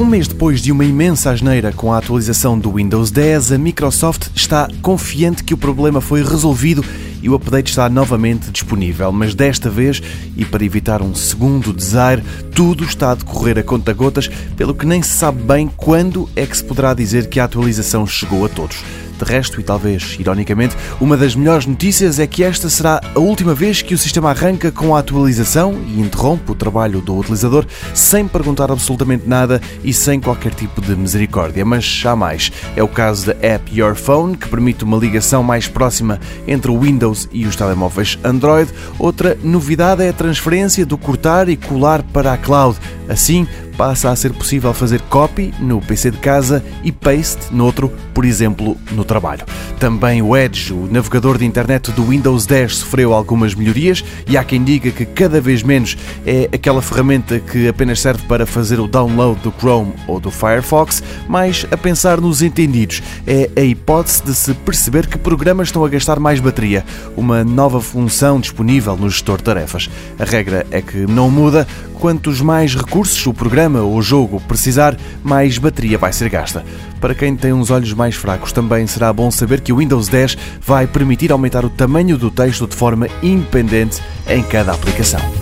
mês depois de uma imensa asneira com a atualização do Windows 10, a Microsoft está confiante que o problema foi resolvido e o update está novamente disponível, mas desta vez, e para evitar um segundo desaire, tudo está a decorrer a conta-gotas, pelo que nem se sabe bem quando é que se poderá dizer que a atualização chegou a todos. De resto, e talvez ironicamente, uma das melhores notícias é que esta será a última vez que o sistema arranca com a atualização e interrompe o trabalho do utilizador sem perguntar absolutamente nada e sem qualquer tipo de misericórdia. Mas há mais. É o caso da app Your Phone, que permite uma ligação mais próxima entre o Windows e os telemóveis Android. Outra novidade é a transferência do cortar e colar para a cloud. Assim, passa a ser possível fazer copy no PC de casa e paste noutro, por exemplo, no trabalho. Também o Edge, o navegador de internet do Windows 10, sofreu algumas melhorias e há quem diga que cada vez menos é aquela ferramenta que apenas serve para fazer o download do Chrome ou do Firefox, mas a pensar nos entendidos. É a hipótese de se perceber que programas estão a gastar mais bateria, uma nova função disponível no gestor de tarefas. A regra é que não muda, quantos mais recursos o programa ou o jogo precisar, mais bateria vai ser gasta. Para quem tem uns olhos mais fracos, também será bom saber que o Windows 10 vai permitir aumentar o tamanho do texto de forma independente em cada aplicação.